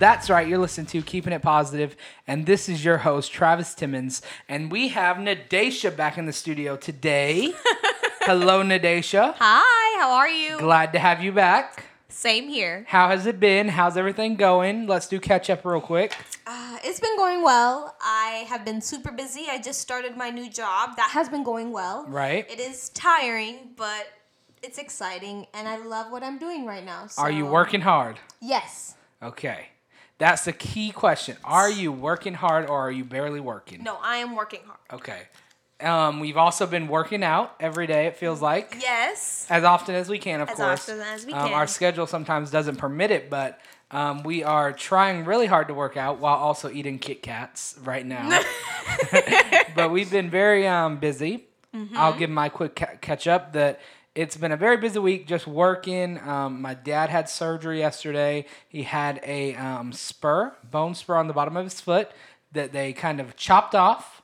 That's right, you're listening to Keeping It Positive, and this is your host, Travis Timmons, and we have Nadesha back in the studio today. Hello, Nadesha. Hi, how are you? Glad to have you back. Same here. How has it been? How's everything going? Let's do catch up real quick. Uh, it's been going well. I have been super busy. I just started my new job. That has been going well. Right. It is tiring, but it's exciting, and I love what I'm doing right now. Are you working hard? Yes. Okay. That's the key question. Are you working hard or are you barely working? No, I am working hard. Okay. Um, we've also been working out every day, it feels like. Yes. As often as we can, of As course. As often as we Um, can. our schedule sometimes doesn't permit it, but um, we are trying really hard to work out while also eating Kit Kats right now. but we've been very um, busy. Mm-hmm. I'll give my quick ca- catch up that it's been a very busy week just working. Um, my dad had surgery yesterday. He had a um, spur, bone spur on the bottom of his foot that they kind of chopped off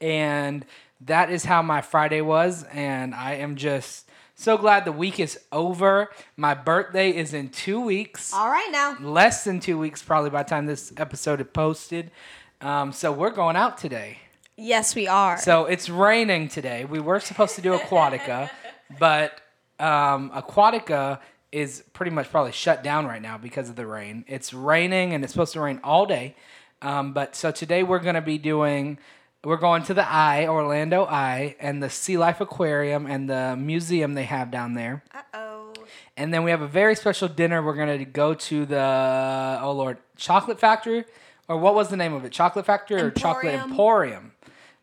and that is how my Friday was. And I am just so glad the week is over. My birthday is in two weeks, All right now. less than two weeks, probably by the time this episode is posted. Um, so we're going out today. Yes, we are. So it's raining today. We were supposed to do Aquatica, but um, Aquatica is pretty much probably shut down right now because of the rain. It's raining and it's supposed to rain all day. Um, but so today we're going to be doing, we're going to the Eye, Orlando Eye, and the Sea Life Aquarium and the museum they have down there. uh oh. And then we have a very special dinner. We're going to go to the, oh Lord, Chocolate Factory? Or what was the name of it? Chocolate Factory or Chocolate Emporium. Emporium?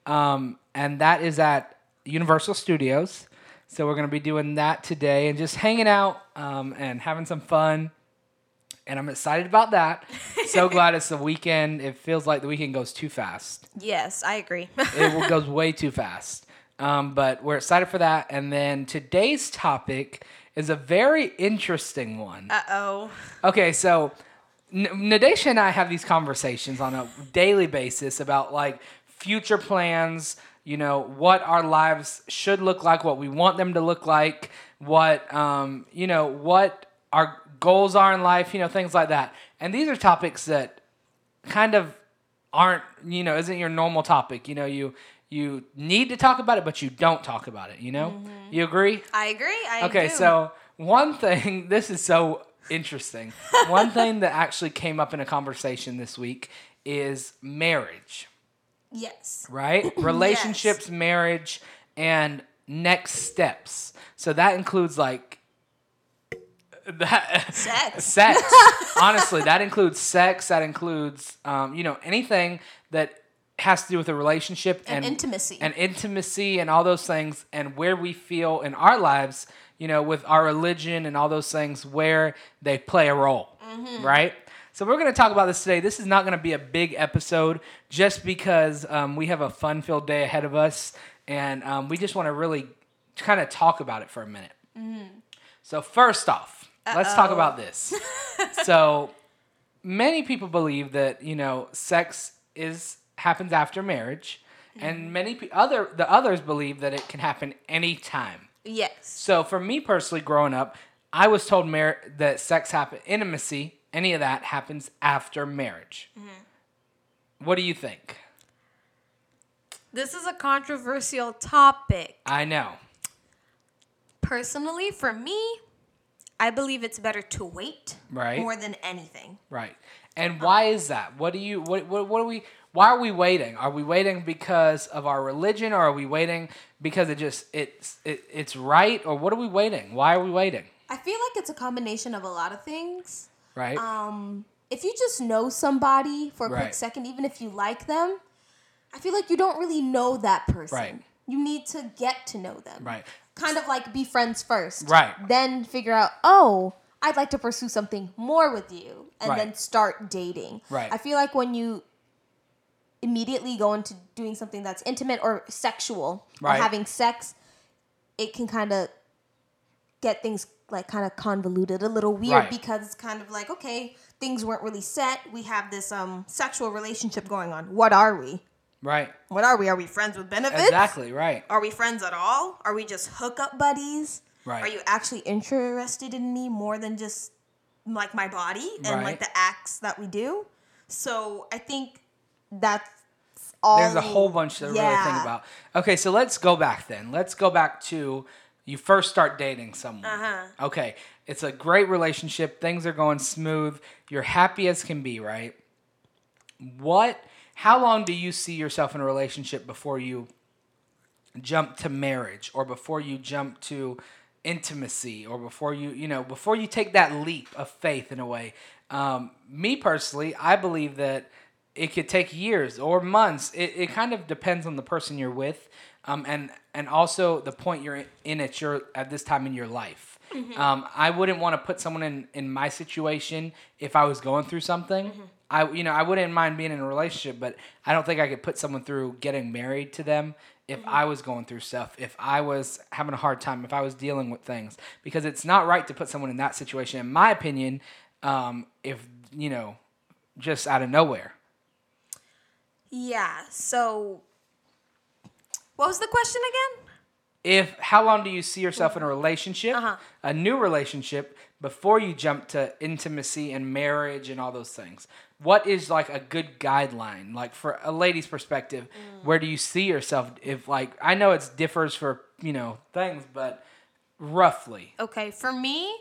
Um, and that is at Universal Studios. So we're going to be doing that today and just hanging out um, and having some fun. And I'm excited about that. so glad it's the weekend. It feels like the weekend goes too fast. Yes, I agree. It goes way too fast. Um, but we're excited for that. And then today's topic is a very interesting one. uh oh. Okay, so N- Nadesha and I have these conversations on a daily basis about like future plans, you know, what our lives should look like, what we want them to look like, what um, you know, what our goals are in life, you know, things like that. And these are topics that kind of aren't, you know, isn't your normal topic. You know, you you need to talk about it, but you don't talk about it, you know? You agree? I agree. I Okay, do. so one thing, this is so interesting. one thing that actually came up in a conversation this week is marriage, Yes. right? Relationships, marriage, and next steps. So that includes like that Sex. sex. Honestly, that includes sex. That includes, um, you know, anything that has to do with a relationship And intimacy. and intimacy and all those things, and where we feel in our lives, you know, with our religion and all those things, where they play a role, Mm-hmm. right? So we're going to talk about this today. This is not going to be a big episode, just because um, we have a fun-filled day ahead of us, and um, we just want to really kind of talk about it for a minute. So first off, let's talk about this. so many people believe that you know sex is happens after marriage, and many pe- other the others believe that it can happen anytime. yes. So for me personally, growing up, I was told mar- that sex happen intimacy, any of that happens after marriage. Mm-hmm. What do you think? This is a controversial topic. I know. Personally, for me, I believe it's better to wait Right. more than anything. Right. And why is that? What do you what what what are we why are we waiting? Are we waiting because of our religion or are we waiting because it just it's it, it's right or what are we waiting? Why are we waiting? I feel like it's a combination of a lot of things. Right? Um, if you just know somebody for a Right. quick second, even if you like them, I feel like you don't really know that person. Right. You need to get to know them. right. Kind of like be friends first. Right. Then figure out, oh, I'd like to pursue something more with you. And Right. then start dating. Right. I feel like when you immediately go into doing something that's intimate or sexual Right. or having sex, it can kind of get things like kind of convoluted, a little weird Right. because it's kind of like, okay, things weren't really set. We have this um sexual relationship going on. What are we? Right. What are we? Are we friends with benefits? Exactly, right. Are we friends at all? Are we just hookup buddies? Right. Are you actually interested in me more than just like my body and Right. like the acts that we do. So I think that's all. There's a whole bunch to really think about. Okay, so let's go back then. Let's go back to you first start dating someone. Uh-huh. Okay, it's a great relationship. Things are going smooth. You're happy as can be, right? What? How long do you see yourself in a relationship before you jump to marriage, or before you jump to intimacy, or before you, you know, before you take that leap of faith in a way? Um, me personally, I believe that it could take years or months. It, it kind of depends on the person you're with, um, and and also the point you're in at your at this time in your life. Um, I wouldn't want to put someone in in my situation if I was going through something. I you know I wouldn't mind being in a relationship, but I don't think I could put someone through getting married to them if I was going through stuff, if I was having a hard time, if I was dealing with things, because it's not right to put someone in that situation, in my opinion. Um, if you know, just out of nowhere. Yeah. So, what was the question again? if how long do you see yourself in a relationship, Uh-huh. a new relationship, before you jump to intimacy and marriage and all those things? What is like a good guideline, like for a lady's perspective? Mm. Where do you see yourself? If like I know it differs for you know things, but roughly, Okay, for me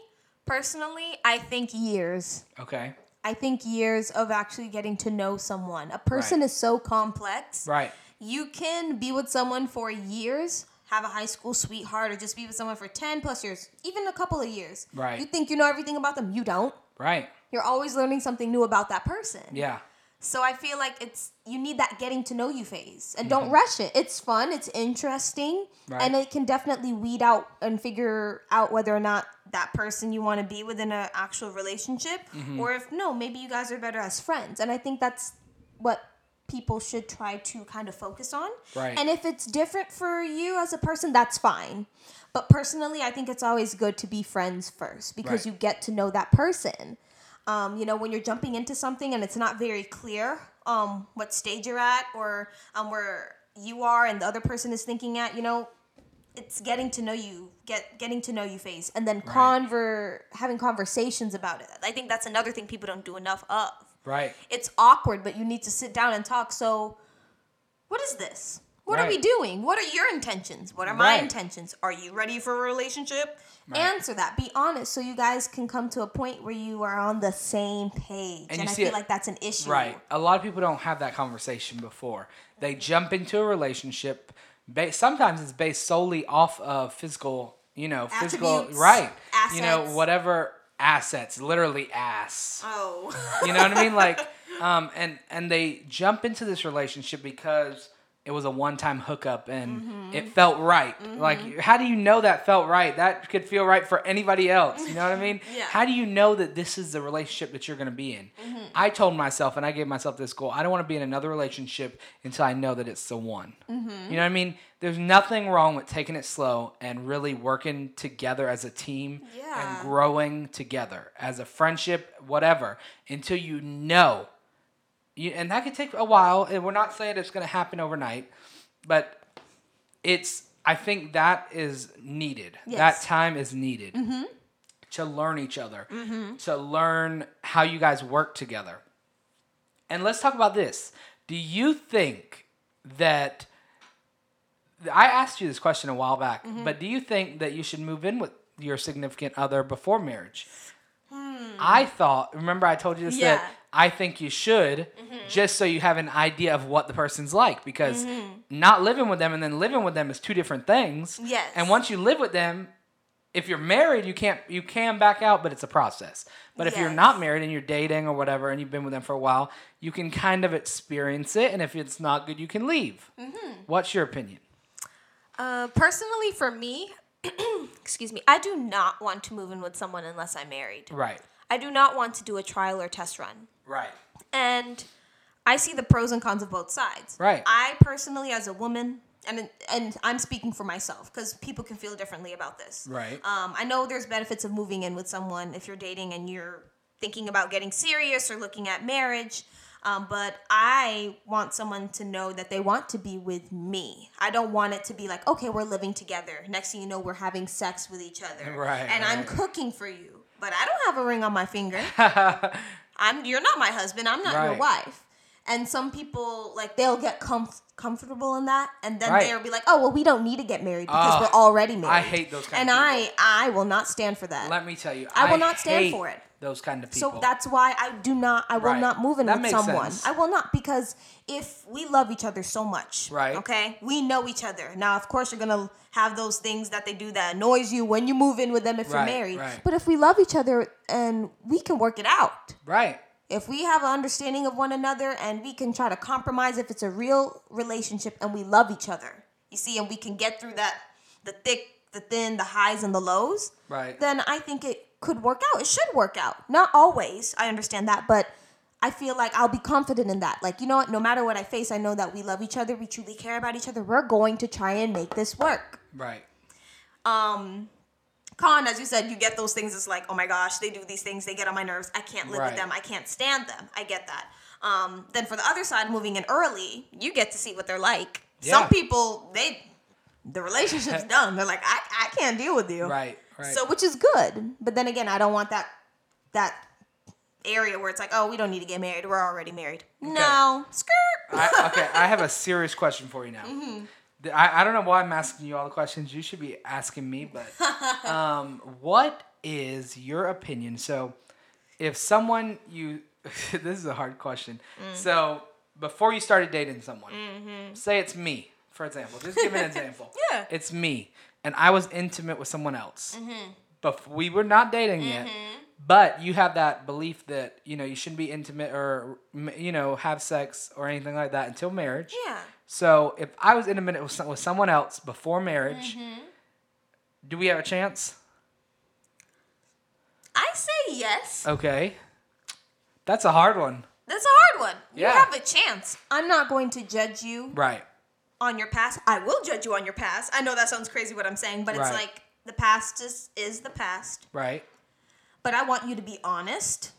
personally, I think years. okay, I think years of actually getting to know someone. A person Right. is so complex. right, You can be with someone for years, have a high school sweetheart, or just be with someone for 10 plus years, even a couple of years. Right. You think you know everything about them. You don't. right, You're always learning something new about that person. yeah, So I feel like it's you need that getting to know you phase. And Mm-hmm. don't rush it. It's fun, it's interesting, Right. and it can definitely weed out and figure out whether or not that person you want to be within an actual relationship Mm-hmm. or if no, maybe you guys are better as friends. And I think that's what people should try to kind of focus on. Right. And if it's different for you as a person, that's fine. But personally, I think it's always good to be friends first because Right. you get to know that person. Um, you know, when you're jumping into something and it's not very clear um, what stage you're at or um, where you are and the other person is thinking at, you know, it's getting to know you, get getting to know you phase, and then conver having conversations about it. I think that's another thing people don't do enough of. right, It's awkward, but you need to sit down and talk. So, what is this? What are we doing? What are your intentions? What are my Right. intentions? Are you ready for a relationship? Answer that. Be honest so you guys can come to a point where you are on the same page. And And, I feel it- like that's an issue. Right. A lot of people don't have that conversation before. They jump into a relationship. Sometimes it's based solely off of physical, you know, physical. Attributes, Right. You know, whatever assets, literally ass. Oh. You know what I mean? Like, um, and and they jump into this relationship because it was a one-time hookup and Mm-hmm. it felt right. Like, how do you know that felt right? That could feel right for anybody else. You know what I mean? Yeah. How do you know that this is the relationship that you're going to be in? Mm-hmm. I told myself, and I gave myself this goal: I don't want to be in another relationship until I know that it's the one. Mm-hmm. You know what I mean? There's nothing wrong with taking it slow and really working together as a team Yeah. and growing together as a friendship, whatever, until you know. You, and that could take a while. And we're not saying it's going to happen overnight, but it's. I think that is needed. Yes. That time is needed to learn each other, to learn how you guys work together. And let's talk about this. Do you think that I asked you this question a while back, Mm-hmm. but do you think that you should move in with your significant other before marriage? I thought, remember I told you this Hmm. Yeah. Mm-hmm. that I think you should just so you have an idea of what the person's like because not living with them and then living with them is two different things. Yes. And once you live with them, if you're married, you can't you can back out, but it's a process. But if you're Yes. not married and you're dating or whatever, and you've been with them for a while, you can kind of experience it. And if it's not good, you can leave. Mm-hmm. What's your opinion? Uh, personally, for me, excuse me, I do not want to move in with someone unless I'm married. Right. I do not want to do a trial or test run. Right. and I see the pros and cons of both sides. Right. I personally, as a woman, and and I'm speaking for myself because people can feel differently about this. Right. Um, I know there's benefits of moving in with someone if you're dating and you're thinking about getting serious or looking at marriage. Um, but I want someone to know that they want to be with me. I don't want it to be like, okay, we're living together. Next thing you know, we're having sex with each other. Right, And I'm cooking for you. but I don't have a ring on my finger. I'm you're not my husband. I'm not your wife. And some people like they'll get com- comfortable in that, and then Right. they'll be like, "Oh well, we don't need to get married because Ah, we're already married." I hate those kind and I I will not stand for that. Let me tell you, I will not stand for it. Those kind of people. So that's why I do not. I will Right. not move in That with someone. sense. I will not because if we love each other so much, Right. Okay, we know each other. Now, of course, you're gonna have those things that they do that annoys you when you move in with them if Right, you're married. But if we love each other and we can work it out, right. If we have an understanding of one another and we can try to compromise if it's a real relationship and we love each other, you see, and we can get through that, the thick, the thin, the highs and the lows, Right. then I think it could work out. It should work out. Not always, I understand that, but I feel like I'll be confident in that. Like, you know what? No matter what I face, I know that we love each other, we truly care about each other. We're going to try and make this work. Right. Um, Con, as you said, you get those things. It's like, oh my gosh, they do these things. They get on my nerves. I can't live Right. with them. I can't stand them. I get that. Um, then for the other side, moving in early, you get to see what they're like. Yeah. Some people, they, the relationship's done. They're like, I, I can't deal with you. Right. Right. So, which is good. But then again, I don't want that, that area where it's like, oh, we don't need to get married. We're already married. No, skirt. I, okay, I have a serious question for you now. Mm-hmm. I, I don't know why I'm asking you all the questions. You should be asking me, but um, what is your opinion? So, if someone you, this is a hard question. Mm. So, before you started dating someone, say it's me, for example. Just give an example. Mm-hmm. Yeah. It's me, and I was intimate with someone else. Mm-hmm. But we were not dating yet. But you have that belief that you know you shouldn't be intimate or you know have sex or anything like that until marriage. Yeah. So if I was intimate with, some, with someone else before marriage, Mm-hmm. do we have a chance? I say yes. Okay, that's a hard one. That's a hard one. Yeah. You have a chance. I'm not going to judge you Right. on your past. I will judge you on your past. I know that sounds crazy what I'm saying, but it's Right. like the past is, is the past. Right. But I want you to be honest.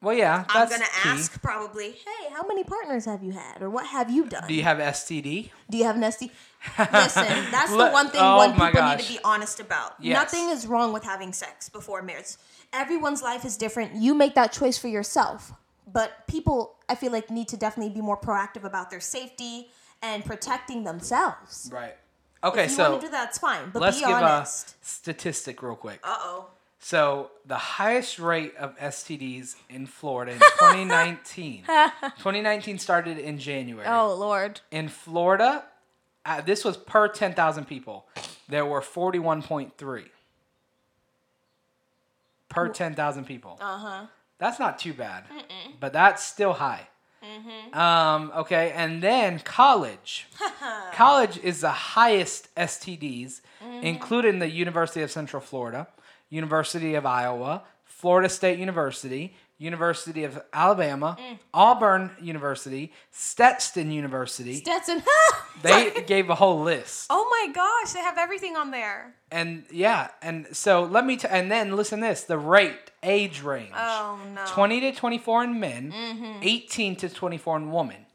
Well, yeah. I'm going to key. ask probably, hey, how many partners have you had? Or what have you done? Do you have STD? Do you have STD? Listen, that's the one thing oh one people need to be honest about. Yes. Nothing is wrong with having sex before marriage. Everyone's life is different. You make that choice for yourself. But people, I feel like, need to definitely be more proactive about their safety and protecting themselves. Right. Okay, if you so want to do that, it's fine. But let's be give a statistic real quick. Uh oh. So the highest rate of STDs in Florida in 2019. 2019 started in January. Oh Lord. In Florida, uh, this was per 10,000 people. There were 41.3 per 10,000 people. Uh huh. That's not too bad, but that's still high. Um, okay, and then college. college is the highest STDs, including the University of Central Florida, University of Iowa, Florida State University, University of Alabama, Auburn University, Stetson University. Stetson. they gave a whole list. oh my gosh, they have everything on there. And yeah, and so let me t- and then listen this, the rate, age range. Oh no. 20 to 24 in men, Mm-hmm. 18 to 24 in women.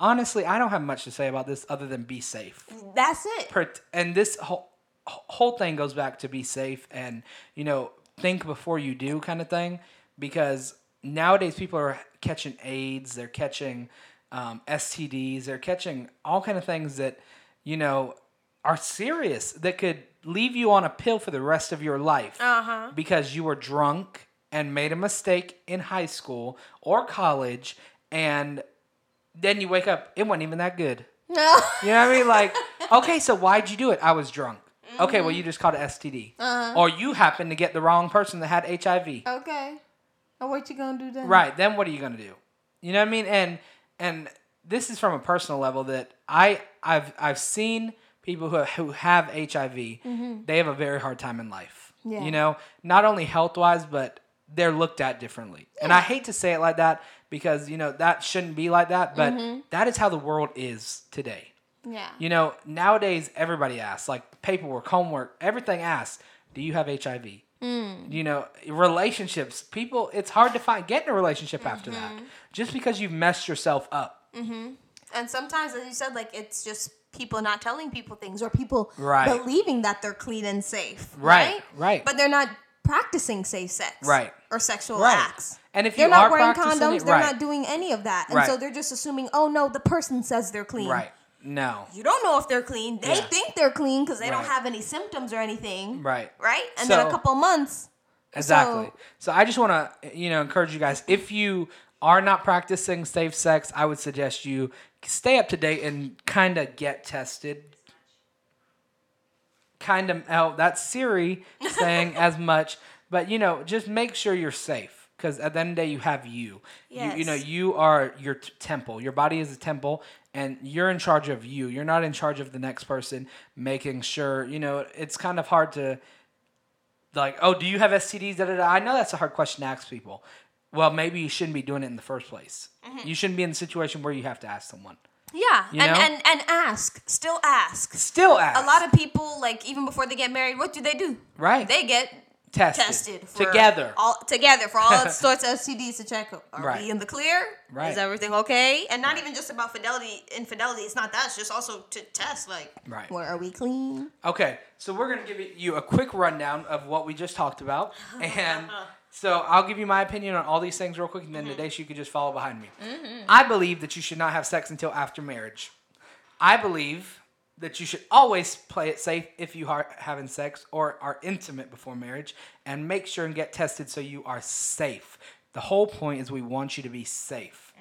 Honestly, I don't have much to say about this other than be safe. That's it. And this whole whole thing goes back to be safe and you know think before you do kind of thing because nowadays people are catching AIDS, they're catching um, STDs, they're catching all kind of things that you know are serious that could leave you on a pill for the rest of your life Uh-huh. because you were drunk and made a mistake in high school or college and then you wake up it wasn't even that good No. you know what I mean? Like, okay, so why'd you do it? I was drunk. Okay, well, you just caught an STD. Or you happened to get the wrong person that had HIV. okay. Oh, what you gonna do then? Right, then what are you going to do? You know what I mean? And and this is from a personal level that I I've I've seen people who have, who have HIV, mm-hmm. they have a very hard time in life. Yeah. You know, not only health-wise but they're looked at differently. Yeah. And I hate to say it like that because you know that shouldn't be like that, but mm-hmm. that is how the world is today. Yeah. You know, nowadays everybody asks, like paperwork, homework, everything asks, do you have HIV? Mm. You know, relationships, people, it's hard to find, get in a relationship after that. Mm-hmm. Just because you've messed yourself up. Mm-hmm. And sometimes, as you said, like it's just people not telling people things or people Right. believing that they're clean and safe. Right, Right. right. But they're not practicing safe sex. Right. Or sexual Right. acts. And if they're not wearing condoms, it- they're not doing any of that. And so they're just assuming, oh no, the person says they're clean. Right. No. You don't know if they're clean. They Yeah. think they're clean because they don't have any symptoms or anything. Right. Right? And then a couple months. Exactly. So- So, I just want to, you know, encourage you guys. If you are not practicing safe sex, I would suggest you stay up to date and kind of get tested. Kind of, oh, that's Siri saying as much, but you know, just make sure you're safe because at the end of the day, you have you. You, you know, you are your t- temple. Your body is a temple, and you're in charge of you. You're not in charge of the next person. Making sure, you know, it's kind of hard to like, oh, do you have STDs? Da, da, da. I know that's a hard question to ask people. Well, maybe you shouldn't be doing it in the first place. Mm-hmm. You shouldn't be in the situation where you have to ask someone. Yeah. You and, know? and and ask. Still ask. Still ask. A lot of people, like even before they get married, what do they do? right They get tested, tested for together. all together for all sorts of STDs to check. Are Right. we in the clear? Right. Is everything okay? And not even just about fidelity, infidelity. It's not that. It's just also to test. Like, Right. where are we clean? Okay, so we're gonna give you a quick rundown of what we just talked about, and so I'll give you my opinion on all these things real quick, and then mm-hmm. today you could just follow behind me. Mm-hmm. I believe that you should not have sex until after marriage. I believe that you should always play it safe if you are having sex or are intimate before marriage, and make sure and get tested so you are safe. The whole point is we want you to be safe.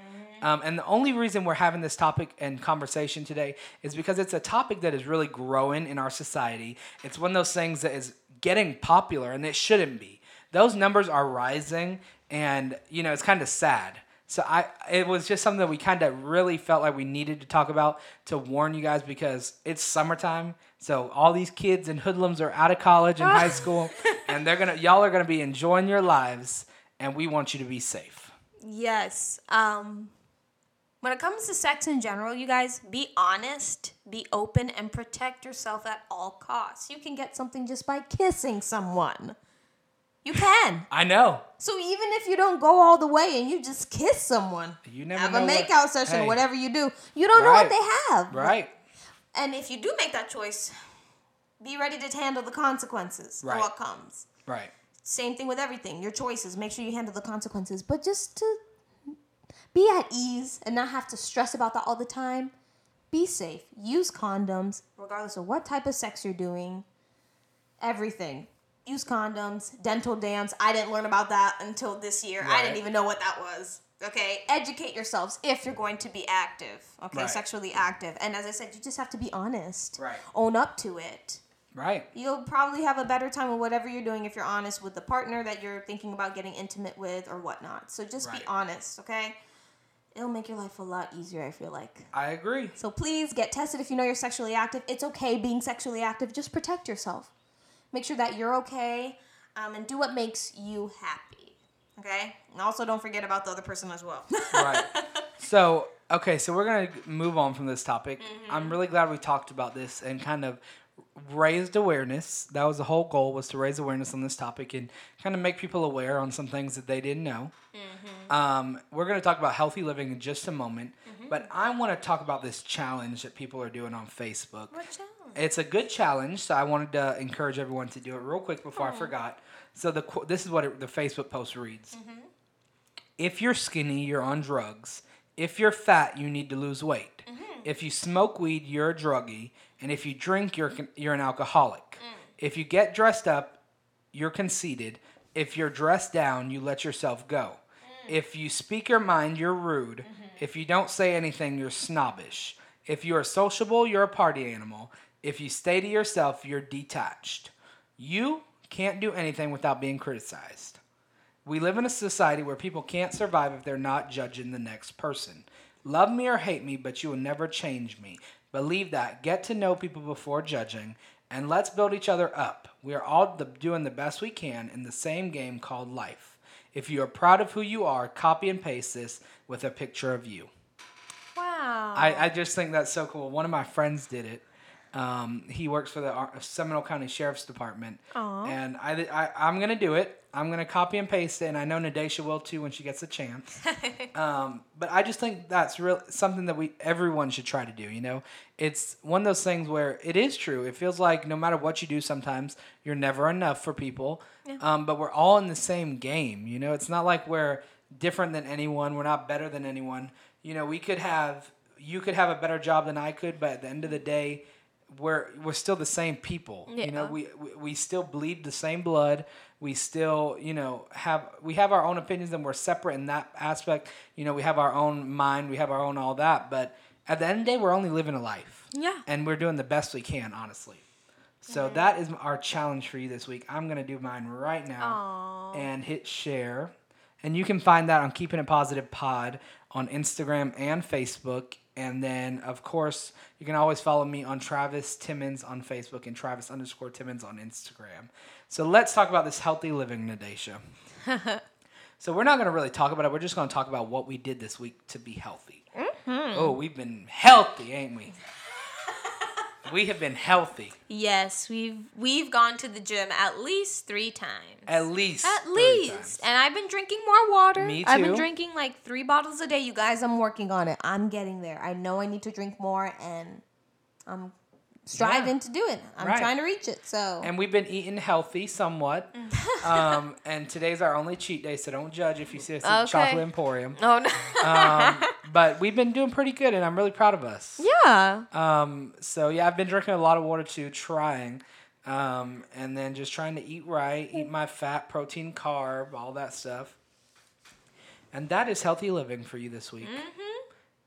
Um, and the only reason we're having this topic and conversation today is because it's a topic that is really growing in our society. It's one of those things that is getting popular, and it shouldn't be. Those numbers are rising, and you know it's kind of sad. So I, it was just something that we kind of really felt like we needed to talk about to warn you guys because it's summertime. So all these kids and hoodlums are out of college and high school, and they're gonna, y'all are gonna be enjoying your lives, and we want you to be safe. Yes. Um, when it comes to sex in general, you guys be honest, be open, and protect yourself at all costs. You can get something just by kissing someone. You can. I know. So even if you don't go all the way and you just kiss someone, You never have a what- makeout session, Hey. whatever you do, you don't know what they have. Right. And if you do make that choice, be ready to handle the consequences Right. of what comes. Right. Same thing with everything. Your choices. Make sure you handle the consequences. But just to be at ease and not have to stress about that all the time. Be safe. Use condoms, regardless of what type of sex you're doing. Everything. Use condoms, dental dams. I didn't learn about that until this year. I didn't even know what that was. Okay, educate yourselves if you're going to be active. Okay, Right. sexually active. And as I said, you just have to be honest. Right. Own up to it Right. you'll probably have a better time with whatever you're doing if you're honest with the partner that you're thinking about getting intimate with or whatnot. So just Right. be honest, okay? It'll make your life a lot easier, I feel like. I agree. So please get tested if you know you're sexually active. It's okay being sexually active. Just protect yourself. Make sure that you're okay um, and do what makes you happy. Okay? And also don't forget about the other person as well. Right. so, okay, so we're going to move on from this topic. I'm really glad we talked about this and kind of raised awareness. That was the whole goal was to raise awareness on this topic and kind of make people aware on some things that they didn't know. Um, we're going to talk about healthy living in just a moment, but I want to talk about this challenge that people are doing on Facebook. What challenge? It's a good challenge, so I wanted to encourage everyone to do it real quick before I forgot. So the this is what it, the Facebook post reads: mm-hmm. If you're skinny, you're on drugs. If you're fat, you need to lose weight. Mm-hmm. If you smoke weed, you're a druggie, and if you drink, you're you're an alcoholic. Mm. If you get dressed up, you're conceited. If you're dressed down, you let yourself go. Mm. If you speak your mind, you're rude. Mm-hmm. If you don't say anything, you're snobbish. If you are sociable, you're a party animal. If you stay to yourself, you're detached. You can't do anything without being criticized. We live in a society where people can't survive if they're not judging the next person. Love me or hate me, but you will never change me. Believe that. Get to know people before judging, and let's build each other up. We are all the, doing the best we can in the same game called life. If you are proud of who you are, copy and paste this with a picture of you. Wow. I, I just think that's so cool. One of my friends did it. Um, he works for the Ar- Seminole County Sheriff's Department. Aw. And I, I, I'm going to do it. I'm going to copy and paste it, and I know Nadesha will too when she gets a chance. um, but I just think that's real something that we everyone should try to do. You know, it's one of those things where it is true. It feels like no matter what you do, sometimes you're never enough for people. Um, but we're all in the same game. You know, it's not like we're different than anyone. We're not better than anyone. You know, we could have you could have a better job than I could, but at the end of the day, we're we're still the same people. You know, we, we we still bleed the same blood. We still, you know, have we have our own opinions and we're separate in that aspect. You know, we have our own mind, we have our own all that, but at the end of the day, we're only living a life. Yeah. And we're doing the best we can, honestly. So that is our challenge for you this week. I'm gonna do mine right now Aw. and hit share. And you can find that on Keeping It Positive Pod on Instagram and Facebook. And then, of course, you can always follow me on Travis Timmons on Facebook and Travis underscore Timmons on Instagram. So let's talk about this healthy living, Nadesha. so we're not going to really talk about it. We're just going to talk about what we did this week to be healthy. Mm-hmm. Oh, we've been healthy, ain't we? We have been healthy Yes, we've we've gone to the gym at least three times. at least. At least. And I've been drinking more water. Me too. I've been drinking like three bottles a day. You guys, I'm working on it. I'm getting there. I know I need to drink more and I'm striving to do it. I'm Right. trying to reach it. So And we've been eating healthy somewhat. um, and today's our only cheat day, so don't judge if you see us at Okay. Chocolate Emporium. Oh no. Um, but we've been doing pretty good, and I'm really proud of us. yeah. Um, so yeah, I've been drinking a lot of water too, trying, um, and then just trying to eat right, eat my fat, protein, carb, all that stuff. And that is healthy living for you this week.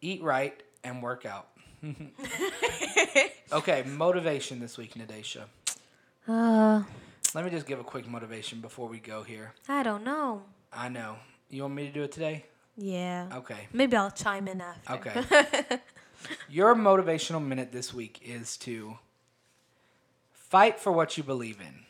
Eat right and work out. okay, motivation this week, Nadesha. Uh, Let me just give a quick motivation before we go here. I don't know. I know. You want me to do it today? Yeah. Okay. Maybe I'll chime in after. Okay. Your motivational minute this week is to fight for what you believe in.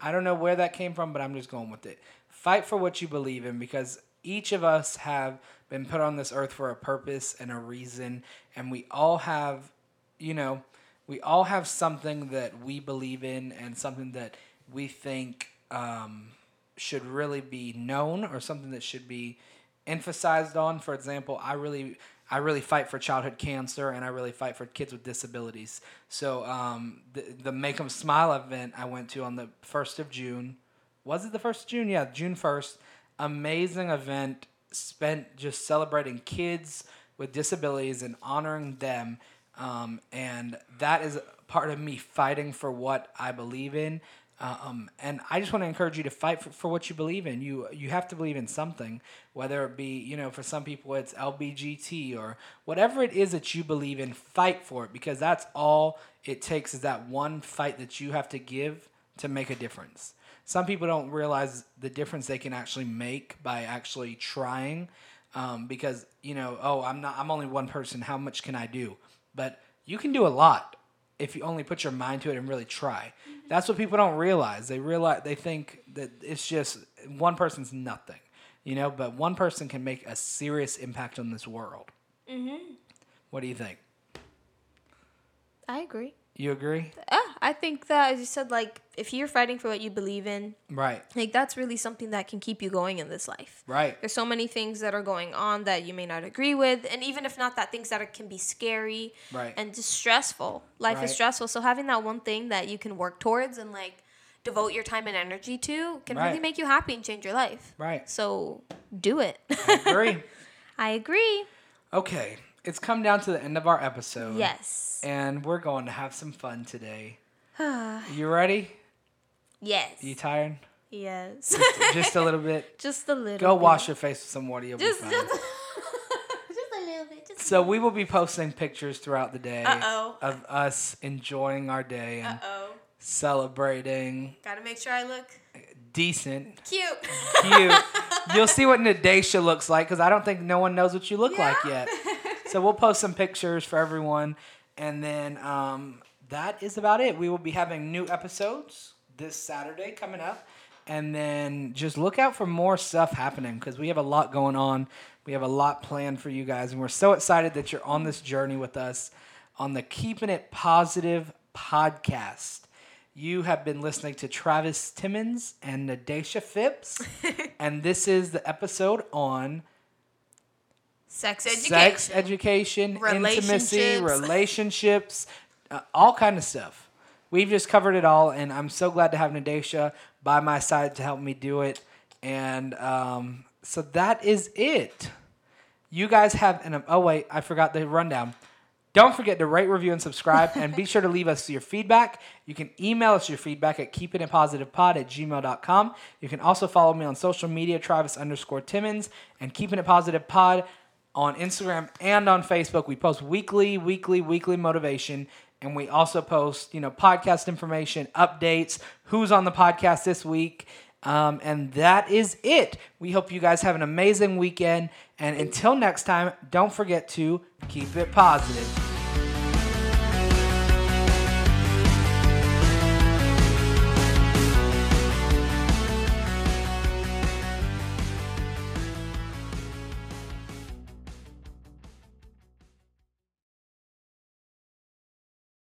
I don't know where that came from, but I'm just going with it. Fight for what you believe in because each of us have been put on this earth for a purpose and a reason, and we all have, you know, we all have something that we believe in and something that we think um, should really be known or something that should be emphasized on. For example, I really I really fight for childhood cancer and I really fight for kids with disabilities. So um, the the Them Smile event I went to on the first of June. Was it the first of June? Yeah, June first. Amazing event spent just celebrating kids with disabilities and honoring them. Um, and that is part of me fighting for what I believe in. Um, and I just want to encourage you to fight for, for what you believe in. You you have to believe in something, whether it be you know for some people it's LBGT or whatever it is that you believe in. Fight for it because that's all it takes is that one fight that you have to give to make a difference. Some people don't realize the difference they can actually make by actually trying, um, because you know oh I'm not I'm only one person. How much can I do? But you can do a lot if you only put your mind to it and really try. That's what people don't realize. They realize they think that it's just one person's nothing, you know. But one person can make a serious impact on this world. Mm-hmm. What do you think? I agree. You agree? Yeah, I think that as you said, like if you're fighting for what you believe in, Right. like that's really something that can keep you going in this life. Right. There's so many things that are going on that you may not agree with, and even if not that, things that are, can be scary Right. and just stressful. Life Right. is stressful, so having that one thing that you can work towards and like devote your time and energy to can really make you happy and change your life. Right. So do it. Agree. I agree. okay. It's come down to the end of our episode. Yes. And we're going to have some fun today. you ready? Yes. You tired? yes. Just a little bit. just a little. Go bit. wash your face with some water. You'll Just, be fine. just, just a little bit. Just So we will be posting pictures throughout the day Uh-oh. of us enjoying our day and oh. celebrating Gotta make sure I look decent, cute. cute. You'll see what Nadesha looks like because I don't think no one knows what you look like yet. So we'll post some pictures for everyone, and then um, that is about it. We will be having new episodes this Saturday coming up, and then just look out for more stuff happening because we have a lot going on. We have a lot planned for you guys, and we're so excited that you're on this journey with us on the Keeping It Positive podcast. You have been listening to Travis Timmons and Nadesha Phipps, and this is the episode on Sex education. sex education, intimacy, Relationships. relationships, uh, all kind of stuff. We've just covered it all, and I'm so glad to have Nadesha by my side to help me do it. And um, so that is it. You guys have an oh wait, I forgot the rundown. Don't forget to rate, review, and subscribe, and be sure to leave us your feedback. You can email us your feedback at keepingitpositivepod at gmail.com. You can also follow me on social media, Travis underscore Timmons, and Keeping It Positive Pod on Instagram and on Facebook. We post weekly, weekly, weekly motivation, and we also post, you know, podcast information, updates, who's on the podcast this week. Um, and that is it. We hope you guys have an amazing weekend. And until next time, don't forget to keep it positive.